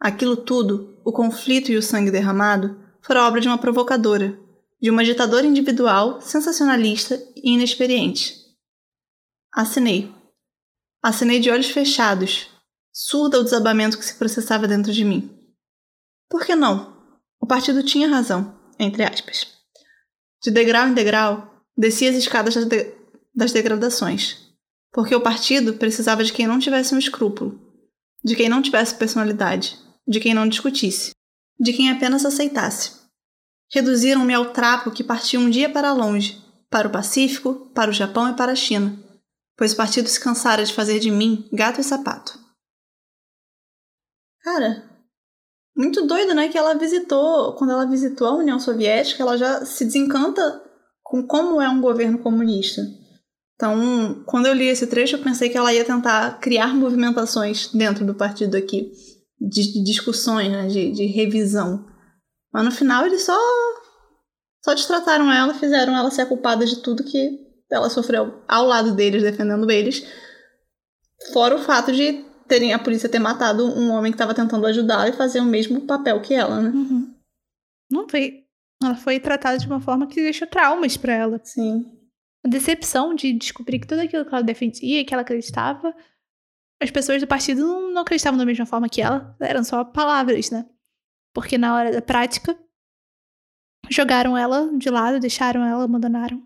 Aquilo tudo, o conflito e o sangue derramado, fora obra de uma provocadora, de uma agitadora individual, sensacionalista e inexperiente. Assinei. Assinei de olhos fechados, surda ao desabamento que se processava dentro de mim. Por que não? O partido tinha razão, entre aspas. De degrau em degrau, descia as escadas das, de das degradações, porque o partido precisava de quem não tivesse um escrúpulo, de quem não tivesse personalidade, de quem não discutisse, de quem apenas aceitasse. Reduziram-me ao trapo que partia um dia para longe, para o Pacífico, para o Japão e para a China, pois o partido se cansara de fazer de mim gato e sapato. Cara, muito doido, né? Que ela visitou, quando ela visitou a União Soviética, ela já se desencanta com como é um governo comunista. Então, quando eu li esse trecho, eu pensei que ela ia tentar criar movimentações dentro do partido aqui, de, de discussões, né? de, de revisão. Mas no final eles só, só destrataram ela, fizeram ela ser a culpada de tudo que ela sofreu ao lado deles, defendendo eles. Fora o fato de terem a polícia ter matado um homem que estava tentando ajudá-la e fazer o mesmo papel que ela, né? Uhum. Não foi. Ela foi tratada de uma forma que deixou traumas para ela. Sim. A decepção de descobrir que tudo aquilo que ela defendia, que ela acreditava, as pessoas do partido não, não acreditavam da mesma forma que ela. Eram só palavras, né? Porque na hora da prática, jogaram ela de lado, deixaram ela, abandonaram.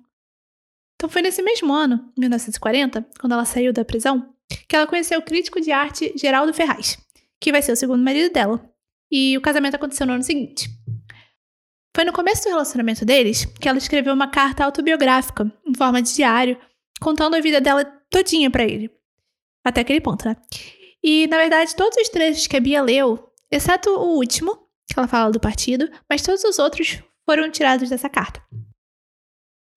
Então foi nesse mesmo ano, 1940, quando ela saiu da prisão, que ela conheceu o crítico de arte Geraldo Ferraz, que vai ser o segundo marido dela. E o casamento aconteceu no ano seguinte. Foi no começo do relacionamento deles que ela escreveu uma carta autobiográfica, em forma de diário, contando a vida dela todinha para ele. Até aquele ponto, né? E, na verdade, todos os trechos que a Bia leu, exceto o último, que ela fala do partido, mas todos os outros foram tirados dessa carta.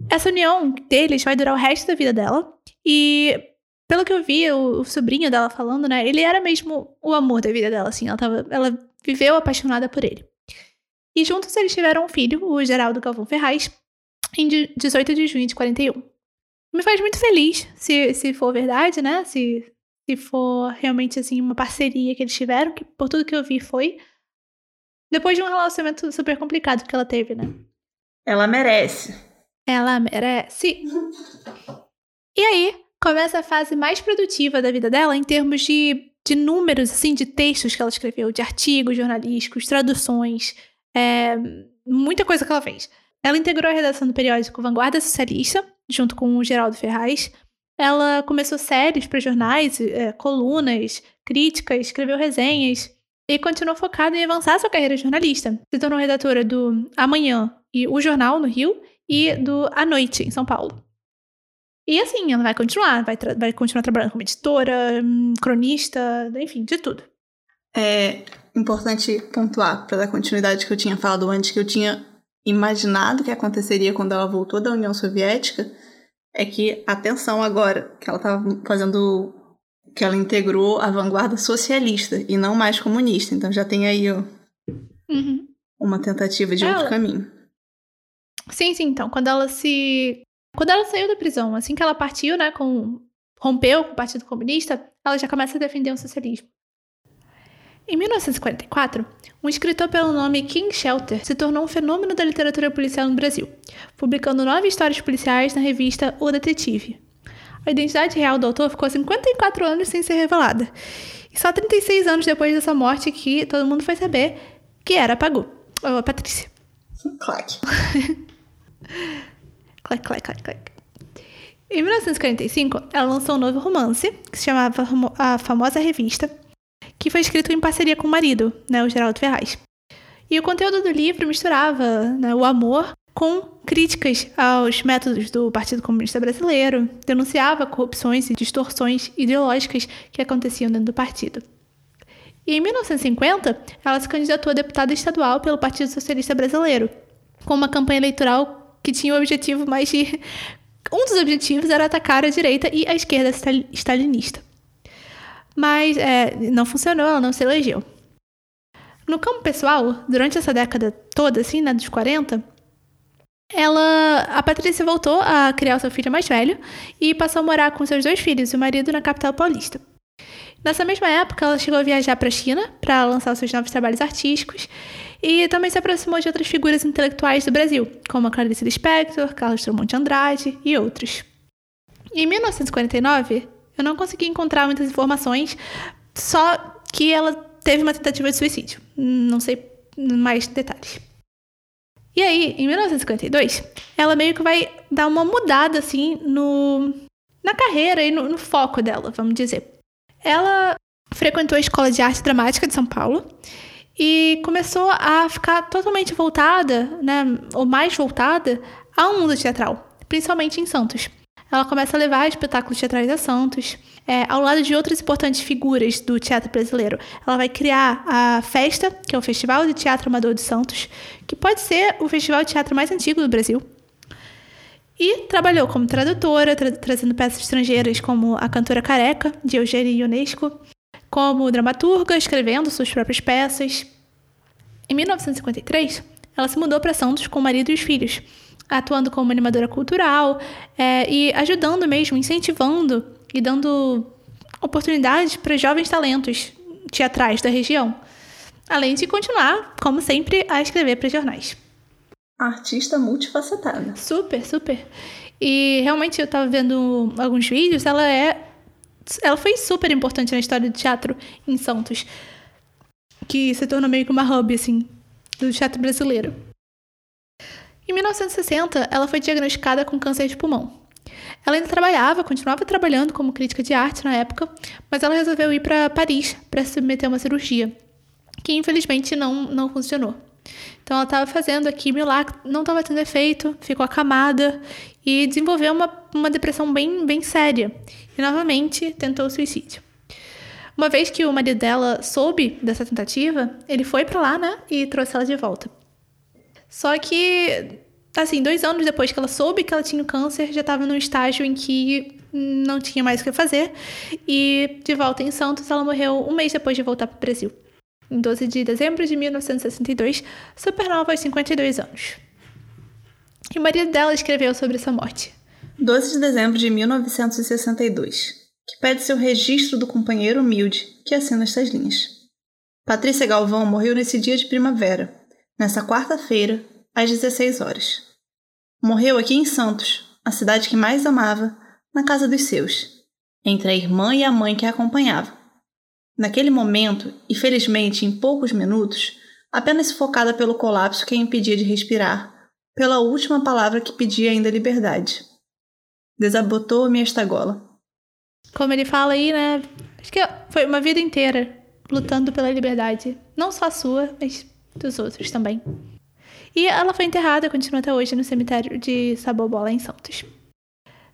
Essa união deles vai durar o resto da vida dela. E, pelo que eu vi, o, o sobrinho dela falando, né? Ele era mesmo o amor da vida dela, assim. Ela, tava, ela viveu apaixonada por ele. E juntos eles tiveram um filho, o Geraldo Galvão Ferraz, em 18 de junho de 41. Me faz muito feliz, se, se for verdade, né? Se, se for realmente, assim, uma parceria que eles tiveram, que por tudo que eu vi foi. Depois de um relacionamento super complicado que ela teve, né? Ela merece. Ela merece. E aí, começa a fase mais produtiva da vida dela em termos de, de números, assim, de textos que ela escreveu, de artigos jornalísticos, traduções, é, muita coisa que ela fez. Ela integrou a redação do periódico Vanguarda Socialista, junto com o Geraldo Ferraz. Ela começou séries para jornais, é, colunas, críticas, escreveu resenhas e continuou focada em avançar sua carreira de jornalista. Se tornou redatora do Amanhã e O Jornal, no Rio, e do A Noite, em São Paulo. E assim, ela vai continuar, vai, vai continuar trabalhando como editora, cronista, enfim, de tudo. É importante pontuar, para dar continuidade que eu tinha falado antes, que eu tinha imaginado que aconteceria quando ela voltou da União Soviética, é que, atenção agora, que ela estava fazendo. que ela integrou a vanguarda socialista e não mais comunista. Então já tem aí ó, Uhum. uma tentativa de Ela- outro caminho. Sim, sim, então, quando ela se. Quando ela saiu da prisão, assim que ela partiu, né, com. rompeu com o Partido Comunista, ela já começa a defender o socialismo. Em 1944, um escritor pelo nome King Shelter se tornou um fenômeno da literatura policial no Brasil, publicando nove histórias policiais na revista O Detetive. A identidade real do autor ficou 54 anos sem ser revelada. E só 36 anos depois dessa morte que todo mundo foi saber que era a Pagu, ou a Patrícia. Claque. Clac, clac, clac, clac. Em 1945, ela lançou um novo romance, que se chamava A Famosa Revista, que foi escrito em parceria com o marido, né, o Geraldo Ferraz. E o conteúdo do livro misturava né, o amor com críticas aos métodos do Partido Comunista Brasileiro, denunciava corrupções e distorções ideológicas que aconteciam dentro do partido. E em 1950, ela se candidatou a deputada estadual pelo Partido Socialista Brasileiro, com uma campanha eleitoral que tinha o objetivo mais de. Um dos objetivos era atacar a direita e a esquerda stal- stalinista. Mas é, não funcionou, ela não se elegeu. No campo pessoal, durante essa década toda, assim, né, dos 40, ela, a Patrícia voltou a criar o seu filho mais velho e passou a morar com seus dois filhos e o marido na capital paulista. Nessa mesma época, ela chegou a viajar para a China para lançar seus novos trabalhos artísticos e também se aproximou de outras figuras intelectuais do Brasil, como a Clarice Lispector, Carlos Drummond de Andrade e outros. Em 1949, eu não consegui encontrar muitas informações, só que ela teve uma tentativa de suicídio. Não sei mais detalhes. E aí, em 1952, ela meio que vai dar uma mudada assim no na carreira e no, no foco dela, vamos dizer. Ela frequentou a Escola de Arte Dramática de São Paulo e começou a ficar totalmente voltada, né, ou mais voltada ao mundo teatral, principalmente em Santos. Ela começa a levar espetáculos teatrais a Santos, é, ao lado de outras importantes figuras do teatro brasileiro. Ela vai criar a Festa, que é o Festival de Teatro Amador de Santos, que pode ser o festival de teatro mais antigo do Brasil. E trabalhou como tradutora, tra trazendo peças estrangeiras como A Cantora Careca, de Eugênio Ionesco, como dramaturga, escrevendo suas próprias peças. Em 1953, ela se mudou para Santos com o marido e os filhos, atuando como animadora cultural é, e ajudando mesmo, incentivando e dando oportunidades para jovens talentos teatrais da região, além de continuar, como sempre, a escrever para jornais. Artista multifacetada. Super, super. E realmente eu estava vendo alguns vídeos, ela é ela foi super importante na história do teatro em Santos, que se tornou meio que uma hub assim do teatro brasileiro. Em 1960, ela foi diagnosticada com câncer de pulmão. Ela ainda trabalhava, continuava trabalhando como crítica de arte na época, mas ela resolveu ir para Paris para se submeter a uma cirurgia, que infelizmente não, não funcionou. Então ela estava fazendo a quimio lá, não estava tendo efeito, ficou acamada e desenvolveu uma, uma depressão bem, bem séria. E novamente tentou o suicídio. Uma vez que o marido dela soube dessa tentativa, ele foi para lá, né, e trouxe ela de volta. Só que, assim, dois anos depois que ela soube que ela tinha câncer, já estava num estágio em que não tinha mais o que fazer. E de volta em Santos, ela morreu um mês depois de voltar para o Brasil. Em 12 de dezembro de 1962, supernova aos 52 anos. E o marido dela escreveu sobre essa morte. 12 de dezembro de 1962, que pede seu registro do companheiro humilde que assina estas linhas. Patrícia Galvão morreu nesse dia de primavera, nessa quarta-feira, às 16 horas. Morreu aqui em Santos, a cidade que mais amava, na casa dos seus, entre a irmã e a mãe que a acompanhavam. Naquele momento, e felizmente em poucos minutos, apenas sufocada pelo colapso que a impedia de respirar, pela última palavra que pedia ainda liberdade. Desabotou-me esta gola. Como ele fala aí, né? Acho que foi uma vida inteira lutando pela liberdade. Não só a sua, mas dos outros também. E ela foi enterrada, continua até hoje, no cemitério de Sabobola, em Santos.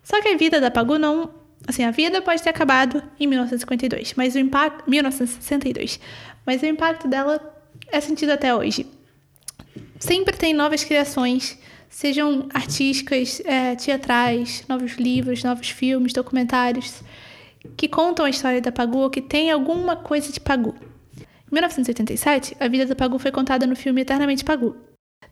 Só que a vida da Pagu não. Assim, a vida pode ter acabado em 1952, mas o impacto. 1962. Mas o impacto dela é sentido até hoje. Sempre tem novas criações, sejam artísticas, é, teatrais, novos livros, novos filmes, documentários, que contam a história da Pagu, que tem alguma coisa de Pagu. Em 1987, a vida da Pagu foi contada no filme Eternamente Pagu.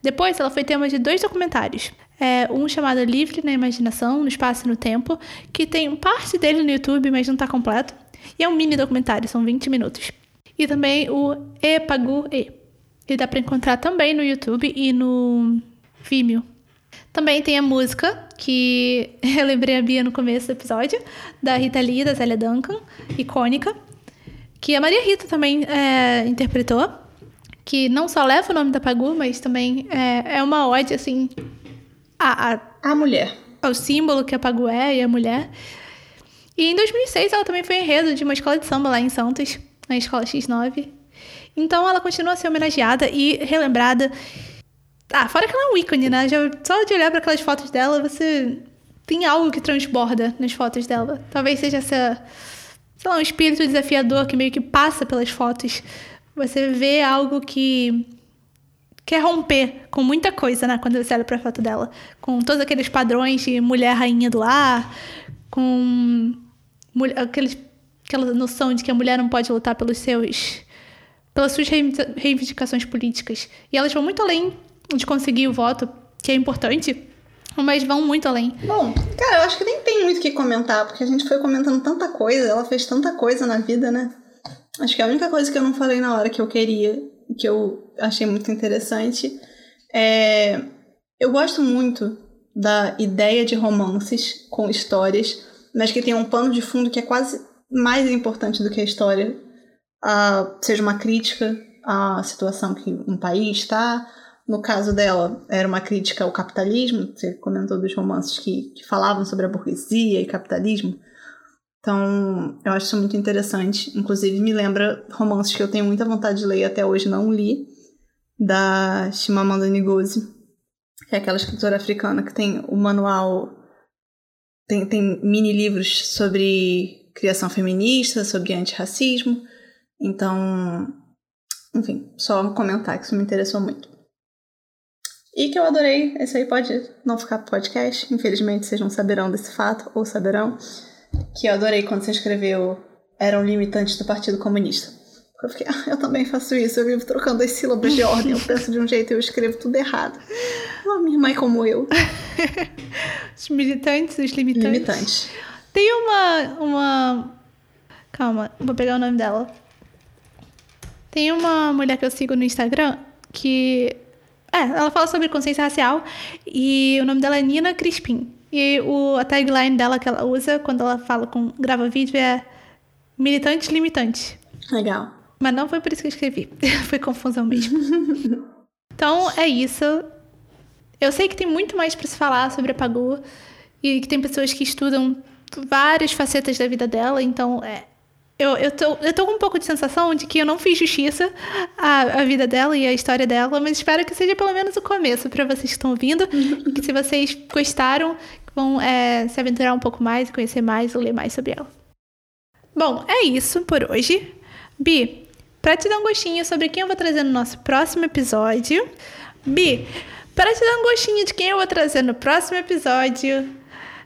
Depois, ela foi tema de dois documentários. É, um chamado Livre na Imaginação, no Espaço e no Tempo, que tem parte dele no YouTube, mas não está completo. E é um mini documentário, são 20 minutos. E também o E Pagu E. Ele dá para encontrar também no YouTube e no Vimeo. Também tem a música, que eu lembrei a Bia no começo do episódio, da Rita Lee, da Zélia Duncan, icônica que a Maria Rita também é, interpretou, que não só leva o nome da Pagu, mas também é, é uma ode, assim, a, a, a mulher. Ao símbolo que a Pagu é e a mulher. E em 2006 ela também foi enredo de uma escola de samba lá em Santos, na escola X9. Então ela continua a ser homenageada e relembrada. Ah, fora que ela é um ícone, né? Já, só de olhar para aquelas fotos dela, você tem algo que transborda nas fotos dela. Talvez seja essa sei lá, um espírito desafiador que meio que passa pelas fotos. Você vê algo que quer romper com muita coisa, né? Quando você olha pra foto dela. Com todos aqueles padrões de mulher rainha do lar, com aqueles, aquela noção de que a mulher não pode lutar pelos seus. pelas suas reivindicações políticas. E elas vão muito além de conseguir o voto, que é importante, mas vão muito além. Bom, cara, eu acho que nem tem muito o que comentar, porque a gente foi comentando tanta coisa, ela fez tanta coisa na vida, né? Acho que a única coisa que eu não falei na hora que eu queria, que eu achei muito interessante, é. Eu gosto muito da ideia de romances com histórias, mas que tem um pano de fundo que é quase mais importante do que a história, uh, seja uma crítica à situação que um país está, no caso dela, era uma crítica ao capitalismo, você comentou dos romances que, que falavam sobre a burguesia e capitalismo. Então, eu acho isso muito interessante. Inclusive, me lembra romances que eu tenho muita vontade de ler e até hoje não li, da Chimamanda Ngozi, que é aquela escritora africana que tem o manual. Tem, tem mini livros sobre criação feminista, sobre antirracismo. Então, enfim, só comentar que isso me interessou muito. E que eu adorei, esse aí pode não ficar podcast, infelizmente vocês não saberão desse fato, ou saberão, que eu adorei quando você escreveu Eram limitantes do Partido Comunista. Eu fiquei, ah, eu também faço isso, eu vivo trocando as sílabas de ordem, eu penso de um jeito e eu escrevo tudo errado. A minha mãe como eu. os militantes, os limitantes. Limitantes. Tem uma, uma... Calma, vou pegar o nome dela. Tem uma mulher que eu sigo no Instagram que é, ela fala sobre consciência racial e o nome dela é Nina Crispim. E o, a tagline dela que ela usa quando ela fala com grava vídeo é militante limitante. Legal. Mas não foi por isso que eu escrevi. foi confusão mesmo. então é isso. Eu sei que tem muito mais para se falar sobre a Pagu e que tem pessoas que estudam várias facetas da vida dela, então é, eu, eu, tô, eu tô com um pouco de sensação de que eu não fiz justiça à, à vida dela e à história dela, mas espero que seja pelo menos o começo para vocês que estão ouvindo. e que se vocês gostaram, vão é, se aventurar um pouco mais, conhecer mais ou ler mais sobre ela. Bom, é isso por hoje. Bi, para te dar um gostinho sobre quem eu vou trazer no nosso próximo episódio. Bi, para te dar um gostinho de quem eu vou trazer no próximo episódio,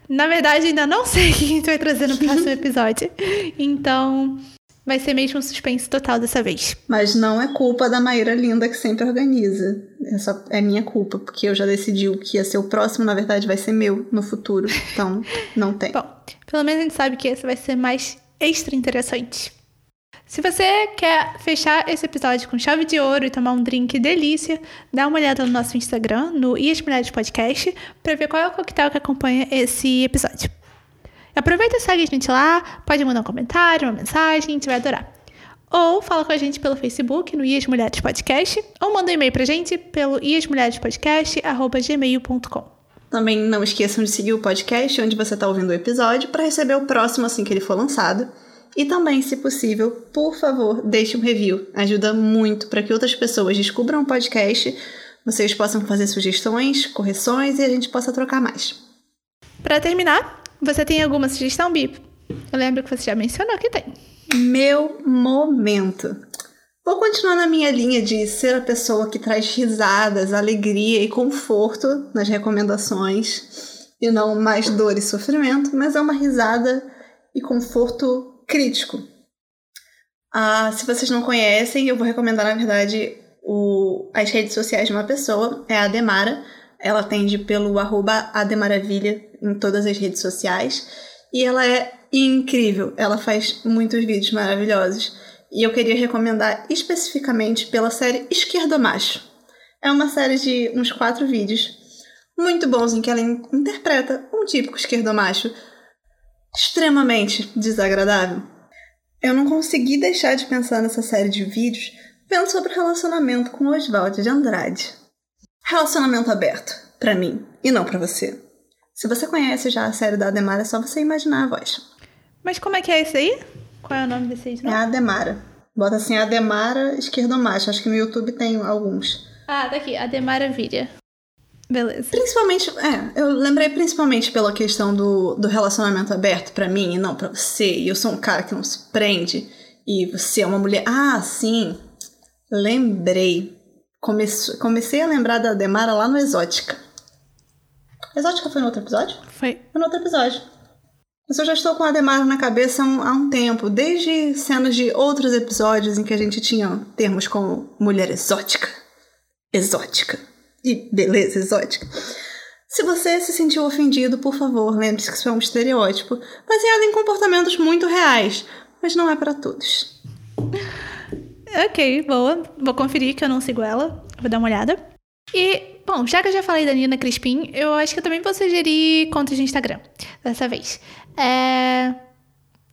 na verdade, ainda não sei quem a gente vai trazer no próximo episódio. Então, vai ser mesmo um suspense total dessa vez. Mas não é culpa da Maíra Linda que sempre organiza. É, só, é minha culpa, porque eu já decidi o que ia ser o próximo, na verdade, vai ser meu no futuro. Então, não tem. Bom, pelo menos a gente sabe que esse vai ser mais extra interessante. Se você quer fechar esse episódio com chave de ouro e tomar um drink delícia, dá uma olhada no nosso Instagram, no Ias Mulheres Podcast, para ver qual é o coquetel que acompanha esse episódio. Aproveita e segue a gente lá, pode mandar um comentário, uma mensagem, a gente vai adorar. Ou fala com a gente pelo Facebook, no Ias Mulheres Podcast, ou manda um e-mail pra gente pelo iasmulherespodcast.gmail.com. Também não esqueçam de seguir o podcast onde você está ouvindo o episódio para receber o próximo assim que ele for lançado. E também, se possível, por favor, deixe um review. Ajuda muito para que outras pessoas descubram o podcast, vocês possam fazer sugestões, correções e a gente possa trocar mais. Para terminar, você tem alguma sugestão, Bip? Eu lembro que você já mencionou que tem. Meu momento. Vou continuar na minha linha de ser a pessoa que traz risadas, alegria e conforto nas recomendações e não mais dor e sofrimento, mas é uma risada e conforto crítico. Ah, se vocês não conhecem, eu vou recomendar, na verdade, o, as redes sociais de uma pessoa, é a Ademara. Ela atende pelo arroba Ademaravilha em todas as redes sociais. E ela é incrível, ela faz muitos vídeos maravilhosos. E eu queria recomendar especificamente pela série Esquerda Macho. É uma série de uns quatro vídeos muito bons em que ela interpreta um típico esquerdomacho extremamente desagradável. Eu não consegui deixar de pensar nessa série de vídeos vendo sobre o relacionamento com Oswald de Andrade. Relacionamento aberto, para mim, e não para você. Se você conhece já a série da Ademara, é só você imaginar a voz. Mas como é que é esse aí? Qual é o nome desse aí? É a Ademara. Bota assim, Ademara Esquerdo Macho. Acho que no YouTube tem alguns. Ah, daqui, Ademara Vídea. Beleza. Principalmente, é, eu lembrei principalmente pela questão do, do relacionamento aberto para mim e não para você. E eu sou um cara que não se prende e você é uma mulher. Ah, sim. Lembrei. Comece, comecei a lembrar da Demara lá no Exótica. Exótica foi no outro episódio? Foi. Foi no outro episódio. Mas eu já estou com a Demara na cabeça há um, há um tempo, desde cenas de outros episódios em que a gente tinha termos como mulher exótica, exótica e beleza exótica. Se você se sentiu ofendido, por favor, lembre-se que isso é um estereótipo baseado em comportamentos muito reais, mas não é para todos. Ok, boa. Vou conferir que eu não sigo ela. Vou dar uma olhada. E, bom, já que eu já falei da Nina Crispim, eu acho que eu também vou sugerir contas de Instagram dessa vez. É.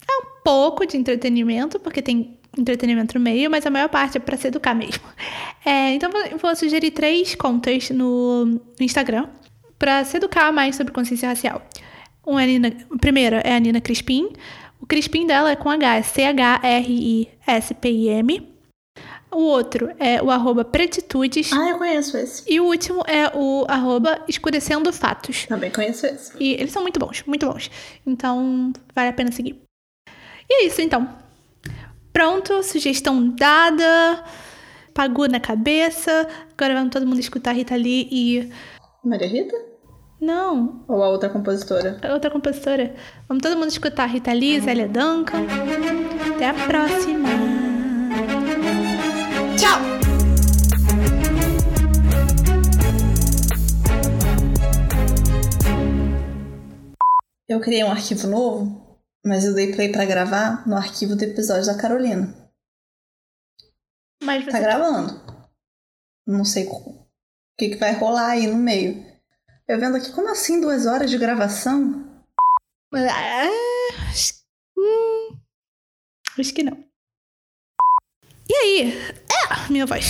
É um pouco de entretenimento, porque tem entretenimento no meio, mas a maior parte é para se educar mesmo. É, então vou sugerir três contas no, Instagram para se educar mais sobre consciência racial. Uma é a, Nina, a primeira é a Nina Crispim, O Crispim dela é com H, é C-H-R-I-S-P-I-M. O outro é o arroba pretitudes. Ah, eu conheço esse. E o último é o arroba escurecendo fatos. Também conheço esse. E eles são muito bons, muito bons. Então, vale a pena seguir. E é isso, então. Pronto, sugestão dada. Pagou na cabeça. Agora vamos todo mundo escutar a Rita Lee e. Maria Rita? Não, Ou a outra compositora? a outra compositora. Vamos todo mundo escutar a Rita Lee, Zélia Duncan. Até a próxima. Tchau! Eu criei um arquivo novo, mas eu dei play pra gravar no arquivo do episódio da Carolina. Mas você Tá gravando. Não sei o que, que vai rolar aí no meio. Eu vendo aqui, como assim duas horas de gravação? Ah, acho- hum, acho que não. E aí? É, minha voz.